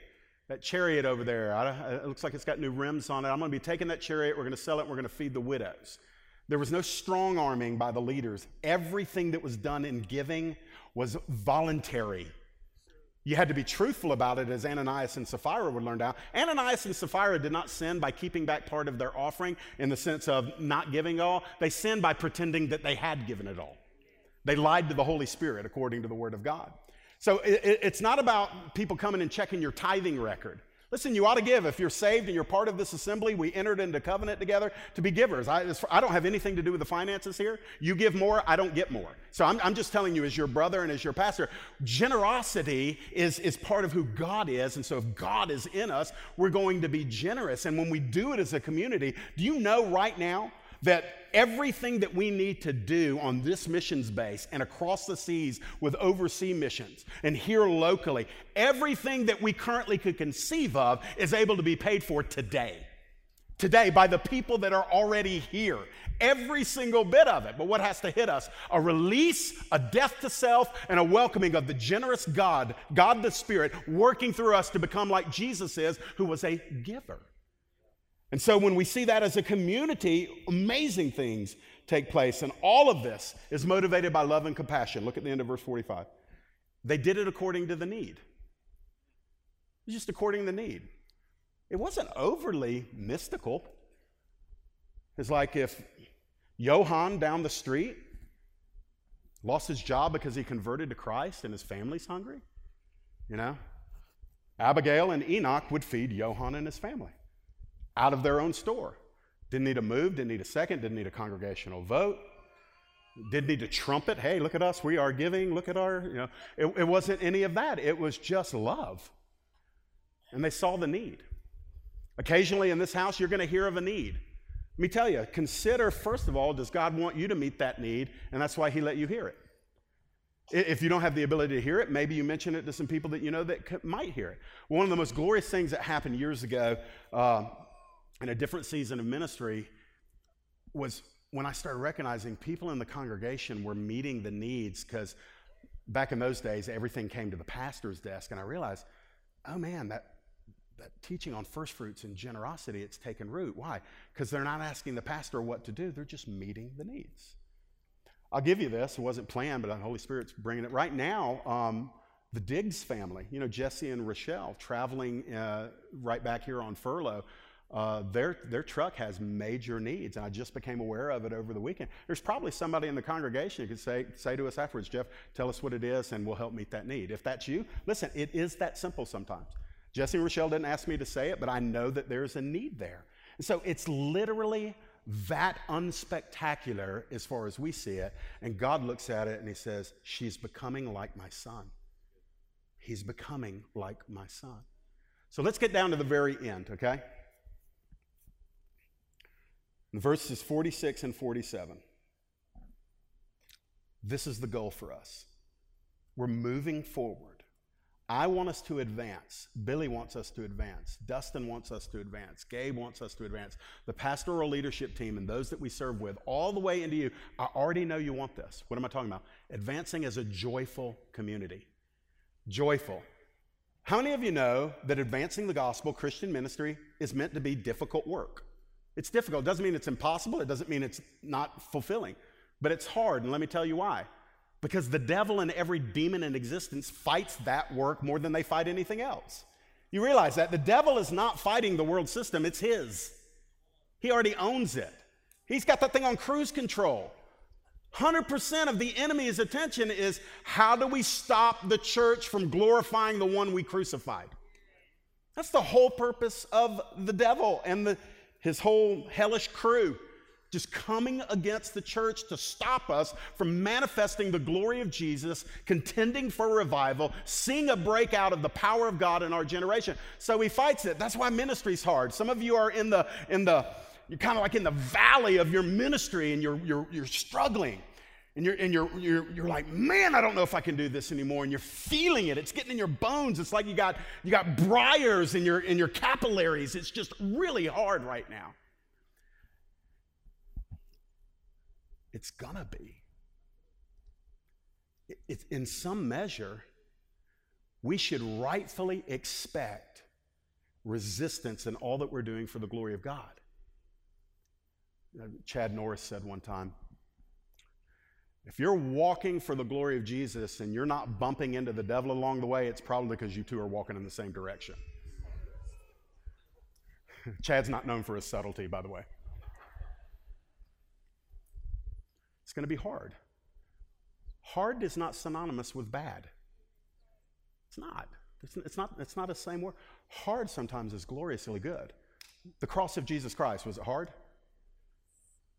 that chariot over there, it looks like it's got new rims on it. I'm going to be taking that chariot, we're going to sell it, and we're going to feed the widows. There was no strong arming by the leaders. Everything that was done in giving was voluntary. You had to be truthful about it, as Ananias and Sapphira would learn down. Ananias and Sapphira did not sin by keeping back part of their offering in the sense of not giving all. They sinned by pretending that they had given it all. They lied to the Holy Spirit, according to the Word of God. So it, it's not about people coming and checking your tithing record. Listen, you ought to give. If you're saved and you're part of this assembly, we entered into covenant together to be givers. I, I, don't have anything to do with the finances here. You give more, I don't get more. So I'm, I'm just telling you, as your brother and as your pastor, generosity is, is part of who God is. And so if God is in us, we're going to be generous. And when we do it as a community, do you know right now that everything that we need to do on this missions base and across the seas with overseas missions and here locally, everything that we currently could conceive of is able to be paid for today. Today, by the people that are already here. Every single bit of it. But what has to hit us? A release, a death to self, and a welcoming of the generous God, God the Spirit, working through us to become like Jesus is, who was a giver. And so when we see that as a community, amazing things take place. And all of this is motivated by love and compassion. Look at the end of verse 45. They did it according to the need. Just according to the need. It wasn't overly mystical. It's like if Johann down the street lost his job because he converted to Christ and his family's hungry, you know, Abigail and Enoch would feed Johann and his family out of their own store. Didn't need a move, didn't need a second, didn't need a congregational vote, didn't need to trumpet. Hey, look at us, we are giving, look at our, you know, it, it wasn't any of that. It was just love. And they saw the need. Occasionally in this house, you're going to hear of a need. Let me tell you, consider first of all, does God want you to meet that need? And that's why He let you hear it. If you don't have the ability to hear it, maybe you mention it to some people that you know that might hear it. One of the most glorious things that happened years ago, uh, in a different season of ministry was when I started recognizing people in the congregation were meeting the needs because back in those days, everything came to the pastor's desk. And I realized, oh man, that, that teaching on first fruits and generosity, it's taken root. Why? Because they're not asking the pastor what to do, they're just meeting the needs. I'll give you this. It wasn't planned, but the Holy Spirit's bringing it. Right now, um, the Diggs family, you know, Jesse and Rochelle, traveling uh, right back here on furlough, uh, their, their truck has major needs, and I just became aware of it over the weekend. There's probably somebody in the congregation who could say, say to us afterwards, Jeff, tell us what it is, and we'll help meet that need. If that's you, listen, it is that simple sometimes. Jesse and Rochelle didn't ask me to say it, but I know that there's a need there. And so it's literally that unspectacular as far as we see it, and God looks at it and He says, She's becoming like my son. He's becoming like my son. So let's get down to the very end, okay? Verses 46 and 47, this is the goal for us. We're moving forward. I want us to advance. Billy wants us to advance. Dustin wants us to advance. Gabe wants us to advance. The pastoral leadership team and those that we serve with, all the way into you, I already know you want this. What am I talking about? Advancing as a joyful community. Joyful. How many of you know that advancing the gospel, Christian ministry, is meant to be difficult work? It's difficult. It doesn't mean it's impossible. It doesn't mean it's not fulfilling. But it's hard, and let me tell you why. Because the devil and every demon in existence fights that work more than they fight anything else. You realize that the devil is not fighting the world system, it's his. He already owns it. He's got that thing on cruise control. 100% of the enemy's attention is how do we stop the church from glorifying the one we crucified? That's the whole purpose of the devil and the his whole hellish crew just coming against the church to stop us from manifesting the glory of Jesus, contending for revival, seeing a breakout of the power of God in our generation. So he fights it. That's why ministry's hard. Some of you are in the in the you're kind of like in the valley of your ministry and you're you're you're struggling and you're, and you're, you're, you're like, man, I don't know if I can do this anymore. And you're feeling it. It's getting in your bones. It's like you got, you got briars in your, in your capillaries. It's just really hard right now. It's gonna be. It, it, in some measure, we should rightfully expect resistance in all that we're doing for the glory of God. Uh, Chad Norris said one time if you're walking for the glory of Jesus and you're not bumping into the devil along the way, it's probably because you two are walking in the same direction. Chad's not known for his subtlety, by the way. It's going to be hard. Hard is not synonymous with bad. It's not. It's, it's, not. it's not the same word. Hard sometimes is gloriously good. The cross of Jesus Christ, was it hard?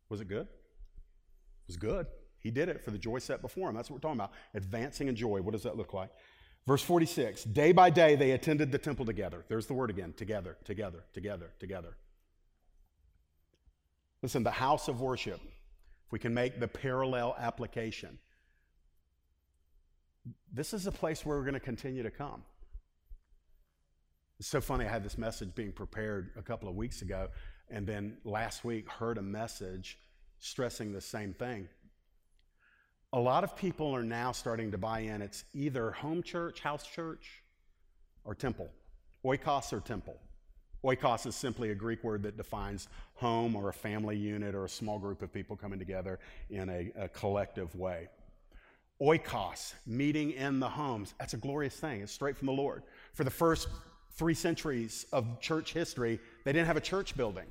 Was it good? It was good. He did it for the joy set before him. That's what we're talking about. Advancing in joy. What does that look like? Verse 46 Day by day they attended the temple together. There's the word again together, together, together, together. Listen, the house of worship, if we can make the parallel application, this is a place where we're going to continue to come. It's so funny. I had this message being prepared a couple of weeks ago, and then last week heard a message stressing the same thing. A lot of people are now starting to buy in. It's either home church, house church, or temple, oikos or temple. Oikos is simply a Greek word that defines home or a family unit or a small group of people coming together in a, a collective way. Oikos, meeting in the homes, that's a glorious thing. It's straight from the Lord. For the first three centuries of church history, they didn't have a church building.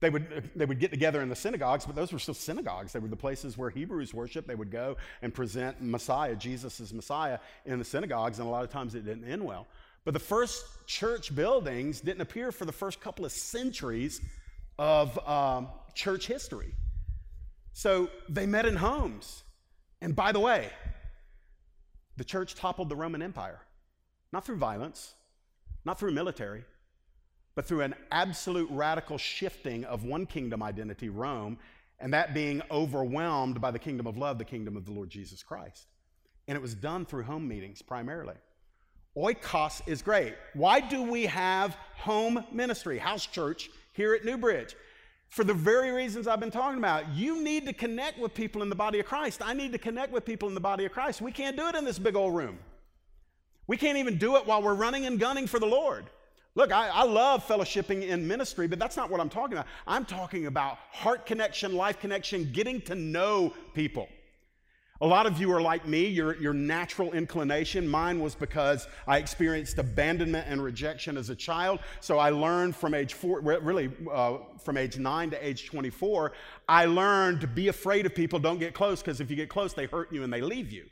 They would, they would get together in the synagogues, but those were still synagogues. They were the places where Hebrews worship. They would go and present Messiah, Jesus as Messiah, in the synagogues, and a lot of times it didn't end well. But the first church buildings didn't appear for the first couple of centuries of um, church history. So they met in homes. And by the way, the church toppled the Roman Empire, not through violence, not through military, but through an absolute radical shifting of one kingdom identity, Rome, and that being overwhelmed by the kingdom of love, the kingdom of the Lord Jesus Christ. And it was done through home meetings primarily. Oikos is great. Why do we have home ministry, house church here at Newbridge? For the very reasons I've been talking about. You need to connect with people in the body of Christ. I need to connect with people in the body of Christ. We can't do it in this big old room. We can't even do it while we're running and gunning for the Lord. Look, I, I, love fellowshipping in ministry, but that's not what I'm talking about. I'm talking about heart connection, life connection, getting to know people. A lot of you are like me, your, your natural inclination. Mine was because I experienced abandonment and rejection as a child. So I learned from age four, really uh, from age nine to age 24, I learned to be afraid of people, don't get close, because if you get close, they hurt you and they leave you.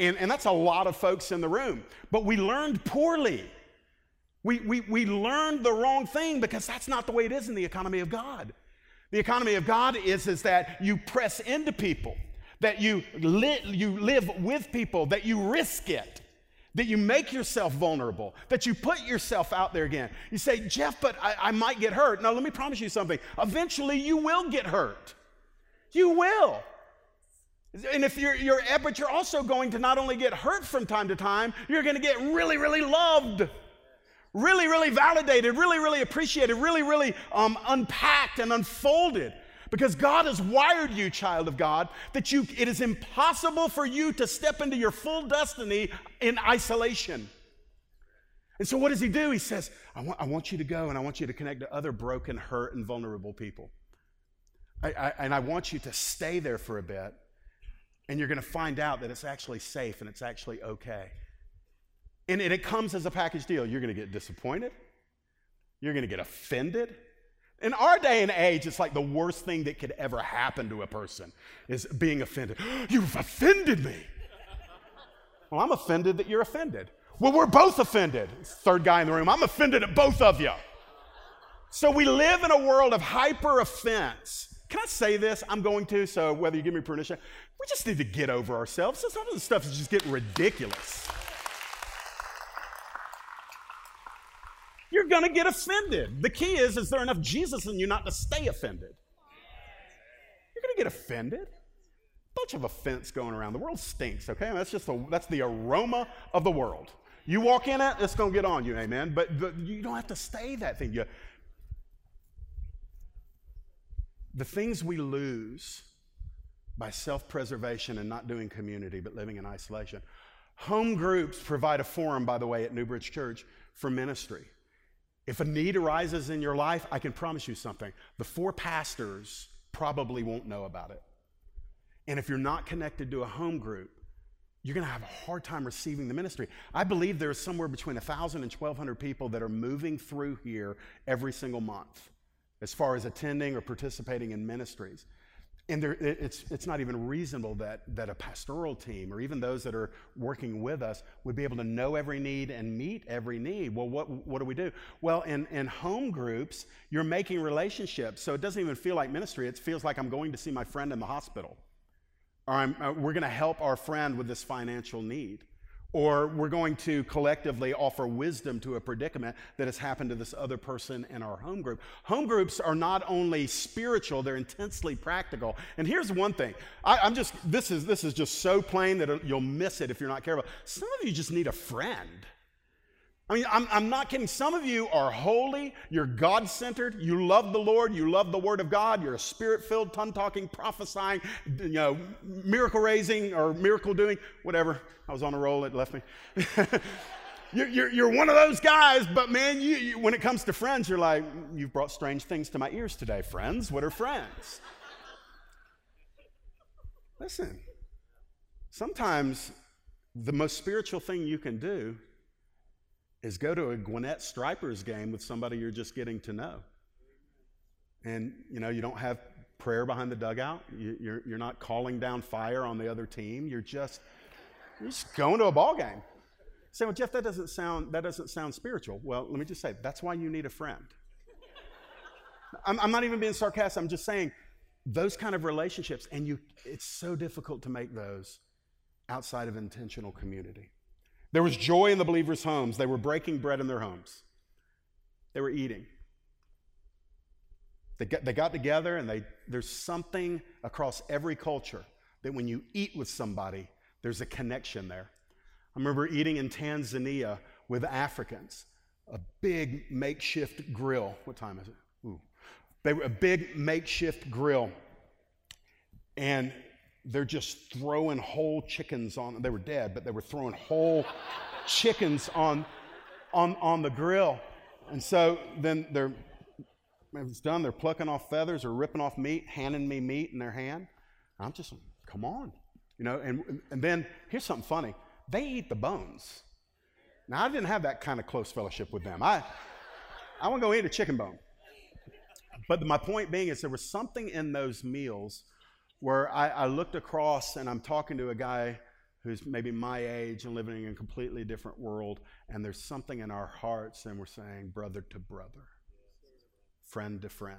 And, and that's a lot of folks in the room. But we learned poorly. We, we, we learned the wrong thing because that's not the way it is in the economy of God. The economy of God is, is that you press into people, that you, li- you live with people, that you risk it, that you make yourself vulnerable, that you put yourself out there again. You say, Jeff, but I, I might get hurt. No, let me promise you something. Eventually, you will get hurt. You will. And if you're, you're, but you're also going to not only get hurt from time to time, you're going to get really, really loved really, really validated, really, really appreciated, really, really um, unpacked and unfolded. Because God has wired you, child of God, that you, it is impossible for you to step into your full destiny in isolation. And so, what does He do? He says, I want, I want you to go and I want you to connect to other broken, hurt, and vulnerable people. I, I, and I want you to stay there for a bit, and you're going to find out that it's actually safe and it's actually okay. And, it comes as a package deal. You're going to get disappointed. You're going to get offended. In our day and age, it's like the worst thing that could ever happen to a person is being offended. You've offended me. Well, I'm offended that you're offended. Well, we're both offended. Third guy in the room, I'm offended at both of you. So we live in a world of hyper offense. Can I say this? I'm going to, so whether you give me permission, we just need to get over ourselves. Some of this stuff is just getting ridiculous. You're going to get offended. The key is, is there enough Jesus in you not to stay offended? You're going to get offended. Bunch of offense going around. The world stinks, okay? That's just the, that's the aroma of the world. You walk in it, it's going to get on you, amen? But, you don't have to stay that thing. You, the things we lose by self preservation and not doing community but living in isolation. Home groups provide a forum, by the way, at Newbridge Church for ministry. If a need arises in your life, I can promise you something. The four pastors probably won't know about it. And if you're not connected to a home group, you're going to have a hard time receiving the ministry. I believe there's somewhere between 1,000 and 1,200 people that are moving through here every single month as far as attending or participating in ministries. And there, it's, it's not even reasonable that, that a pastoral team or even those that are working with us would be able to know every need and meet every need. Well, what, what do we do? Well, in, in home groups, you're making relationships. So it doesn't even feel like ministry. It feels like I'm going to see my friend in the hospital or uh, we're going to help our friend with this financial need. Or we're going to collectively offer wisdom to a predicament that has happened to this other person in our home group. Home groups are not only spiritual, they're intensely practical. And here's one thing I, am just, this is, this is just so plain that you'll miss it if you're not careful. Some of you just need a friend. I mean, I'm, I'm, not kidding. Some of you are holy, you're God centered, you love the Lord, you love the Word of God, you're a spirit filled, tongue talking, prophesying, you know, miracle raising or miracle doing, whatever. I was on a roll, it left me. you're, you're, you're, one of those guys, but man, you, you, when it comes to friends, you're like, you've brought strange things to my ears today. Friends? What are friends? Listen, sometimes the most spiritual thing you can do is go to a Gwinnett Stripers game with somebody you're just getting to know. And, you know, you don't have prayer behind the dugout. You, you're, you're not calling down fire on the other team. You're just, you're just going to a ball game. Say, well, Jeff, that doesn't sound, that doesn't sound spiritual. Well, let me just say, that's why you need a friend. I'm, I'm not even being sarcastic. I'm just saying those kind of relationships, and you, it's so difficult to make those outside of intentional community. There was joy in the believers' homes. They were breaking bread in their homes, they were eating. They got, they got together, and they, there's something across every culture that when you eat with somebody, there's a connection there. I remember eating in Tanzania with Africans, a big makeshift grill. What time is it? Ooh. They were a big makeshift grill. And they're just throwing whole chickens on. They were dead, but they were throwing whole chickens on, on, on the grill. And so then they're, it's done, they're plucking off feathers or ripping off meat, handing me meat in their hand. I'm just, come on. You know, and, and then here's something funny. They eat the bones. Now, I didn't have that kind of close fellowship with them. I, I want to go eat a chicken bone. But my point being is there was something in those meals where I, I looked across and I'm talking to a guy who's maybe my age and living in a completely different world, and there's something in our hearts, and we're saying brother to brother, friend to friend.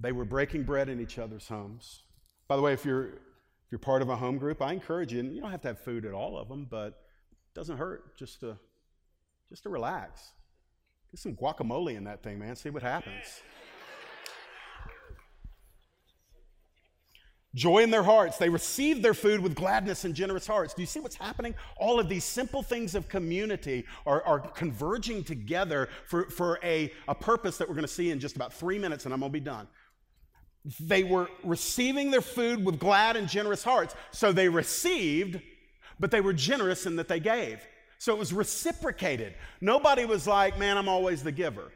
They were breaking bread in each other's homes. By the way, if you're if you're part of a home group, I encourage you, and you don't have to have food at all of them, but it doesn't hurt just to just to relax. Get some guacamole in that thing, man. See what happens. Joy in their hearts. They receive their food with gladness and generous hearts. Do you see what's happening? All of these simple things of community are, are converging together for, for a, a purpose that we're going to see in just about three minutes, and I'm going to be done. They were receiving their food with glad and generous hearts. So they received, but they were generous in that they gave. So it was reciprocated. Nobody was like, man, I'm always the giver.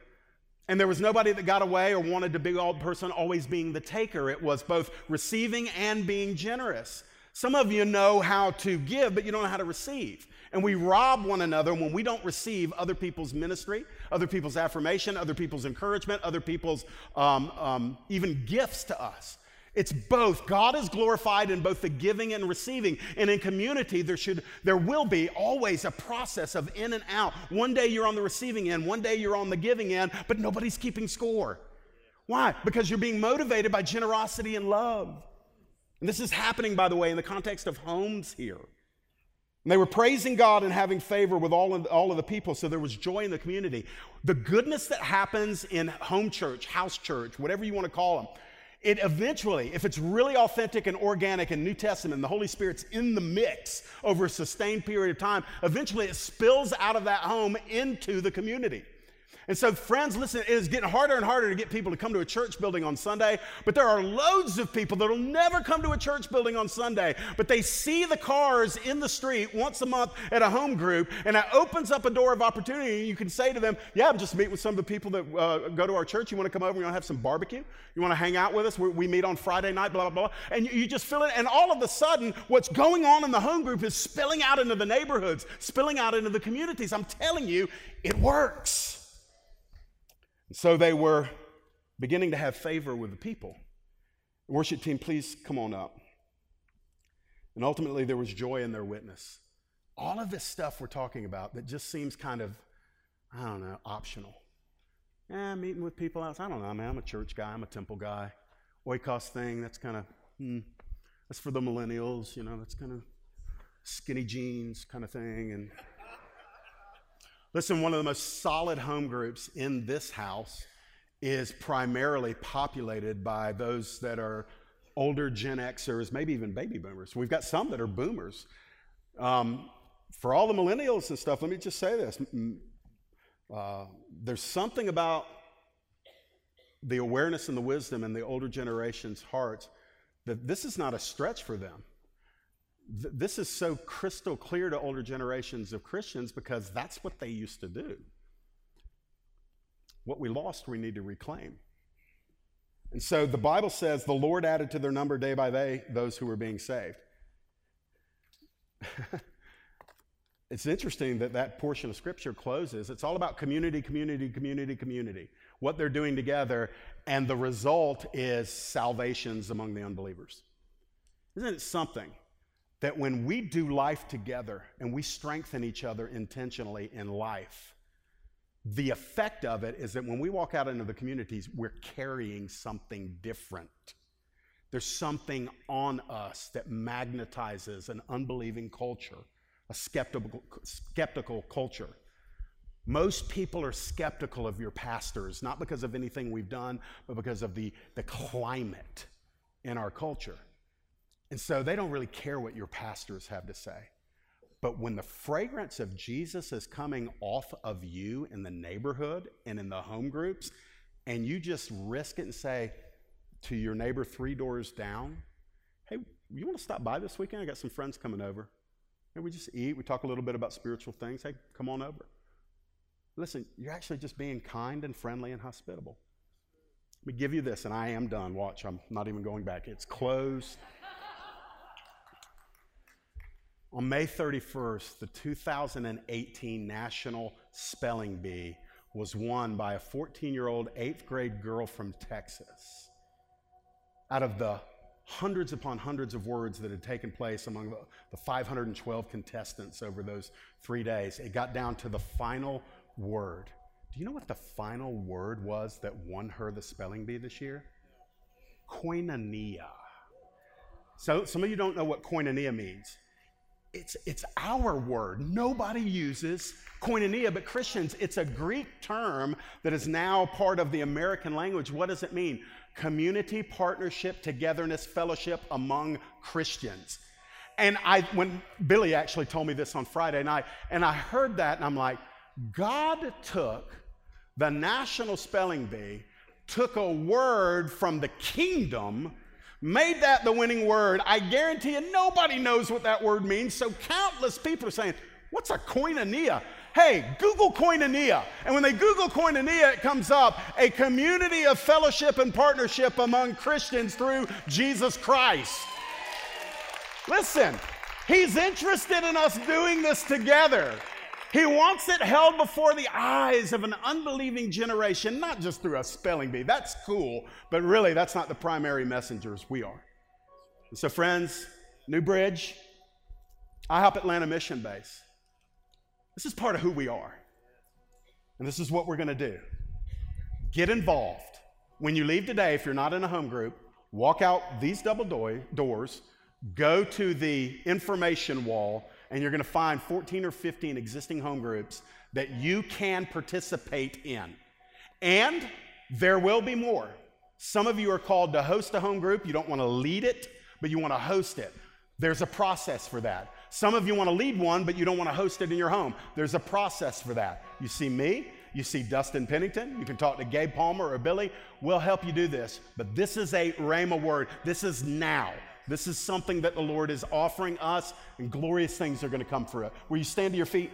And there was nobody that got away or wanted to be the person always being the taker. It was both receiving and being generous. Some of you know how to give, but you don't know how to receive. And we rob one another when we don't receive other people's ministry, other people's affirmation, other people's encouragement, other people's um, um, even gifts to us. It's both. God is glorified in both the giving and receiving. And in community, there should there will be always a process of in and out. One day you're on the receiving end, one day you're on the giving end, but nobody's keeping score. Why? Because you're being motivated by generosity and love. And this is happening, by the way, in the context of homes here. And they were praising God and having favor with all of, all of the people, so there was joy in the community. The goodness that happens in home church, house church, whatever you want to call them, it eventually, if it's really authentic and organic and New Testament, and the Holy Spirit's in the mix over a sustained period of time, eventually it spills out of that home into the community. And so, friends, listen, it is getting harder and harder to get people to come to a church building on Sunday, but there are loads of people that'll never come to a church building on Sunday, but they see the cars in the street once a month at a home group, and it opens up a door of opportunity. You can say to them, Yeah, I'm just meeting with some of the people that uh, go to our church. You want to come over? You want to have some barbecue? You want to hang out with us? We, we meet on Friday night, blah, blah, blah. And you, you just feel it, and all of a sudden, what's going on in the home group is spilling out into the neighborhoods, spilling out into the communities. I'm telling you, it works. So they were beginning to have favor with the people. Worship team, please come on up. And ultimately, there was joy in their witness. All of this stuff we're talking about that just seems kind of, I don't know, optional. Yeah, meeting with people else. I don't know, man. I'm a church guy. I'm a temple guy. Oikos thing, that's kind of, hmm, that's for the millennials, you know, that's kind of skinny jeans kind of thing. And Listen, one of the most solid home groups in this house is primarily populated by those that are older Gen Xers, maybe even baby boomers. We've got some that are boomers. Um, for all the millennials and stuff, let me just say this. Uh, there's something about the awareness and the wisdom in the older generation's hearts that this is not a stretch for them this is so crystal clear to older generations of Christians because that's what they used to do. What we lost, we need to reclaim. And so the Bible says the Lord added to their number day by day those who were being saved. it's interesting that that portion of Scripture closes. It's all about community, community, community, community, what they're doing together, and the result is salvations among the unbelievers. Isn't it something? That when we do life together and we strengthen each other intentionally in life, the effect of it is that when we walk out into the communities, we're carrying something different. There's something on us that magnetizes an unbelieving culture, a skeptical, skeptical culture. Most people are skeptical of your pastors, not because of anything we've done, but because of the, the climate in our culture. And so they don't really care what your pastors have to say. But when the fragrance of Jesus is coming off of you in the neighborhood and in the home groups, and you just risk it and say to your neighbor three doors down, hey, you want to stop by this weekend? I got some friends coming over. And we just eat, we talk a little bit about spiritual things. Hey, come on over. Listen, you're actually just being kind and friendly and hospitable. Let me give you this, and I am done. Watch, I'm not even going back. It's closed. On May 31st, the 2018 National Spelling Bee was won by a 14 year old eighth grade girl from Texas. Out of the hundreds upon hundreds of words that had taken place among the, the 512 contestants over those three days, it got down to the final word. Do you know what the final word was that won her the spelling bee this year? Koinonia. So, some of you don't know what koinonia means. It's, it's our word. Nobody uses koinonia, but Christians, it's a Greek term that is now part of the American language. What does it mean? Community, partnership, togetherness, fellowship among Christians. And I, when Billy actually told me this on Friday night, and I heard that, and I'm like, God took the National Spelling Bee, took a word from the kingdom, made that the winning word. I guarantee you, nobody knows what that word means. So countless people are saying, What's a koinonia? Hey, Google koinonia. And when they Google koinonia, it comes up a community of fellowship and partnership among Christians through Jesus Christ. Listen, He's interested in us doing this together. He wants it held before the eyes of an unbelieving generation, not just through a spelling bee. That's cool, but really, that's not the primary messengers. We are. And so, friends, Newbridge, IHOP Atlanta Mission Base. This is part of who we are. And this is what we're going to do get involved. When you leave today, if you're not in a home group, walk out these double do- doors, go to the information wall and you're going to find 14 or 15 existing home groups that you can participate in. And there will be more. Some of you are called to host a home group. You don't want to lead it, but you want to host it. There's a process for that. Some of you want to lead one, but you don't want to host it in your home. There's a process for that. You see me, You see Dustin Pennington. You can talk to Gabe Palmer or Billy. We'll help you do this. But this is a Rhema word. This is now. This is something that the Lord is offering us, and glorious things are going to come for it. Will you stand to your feet?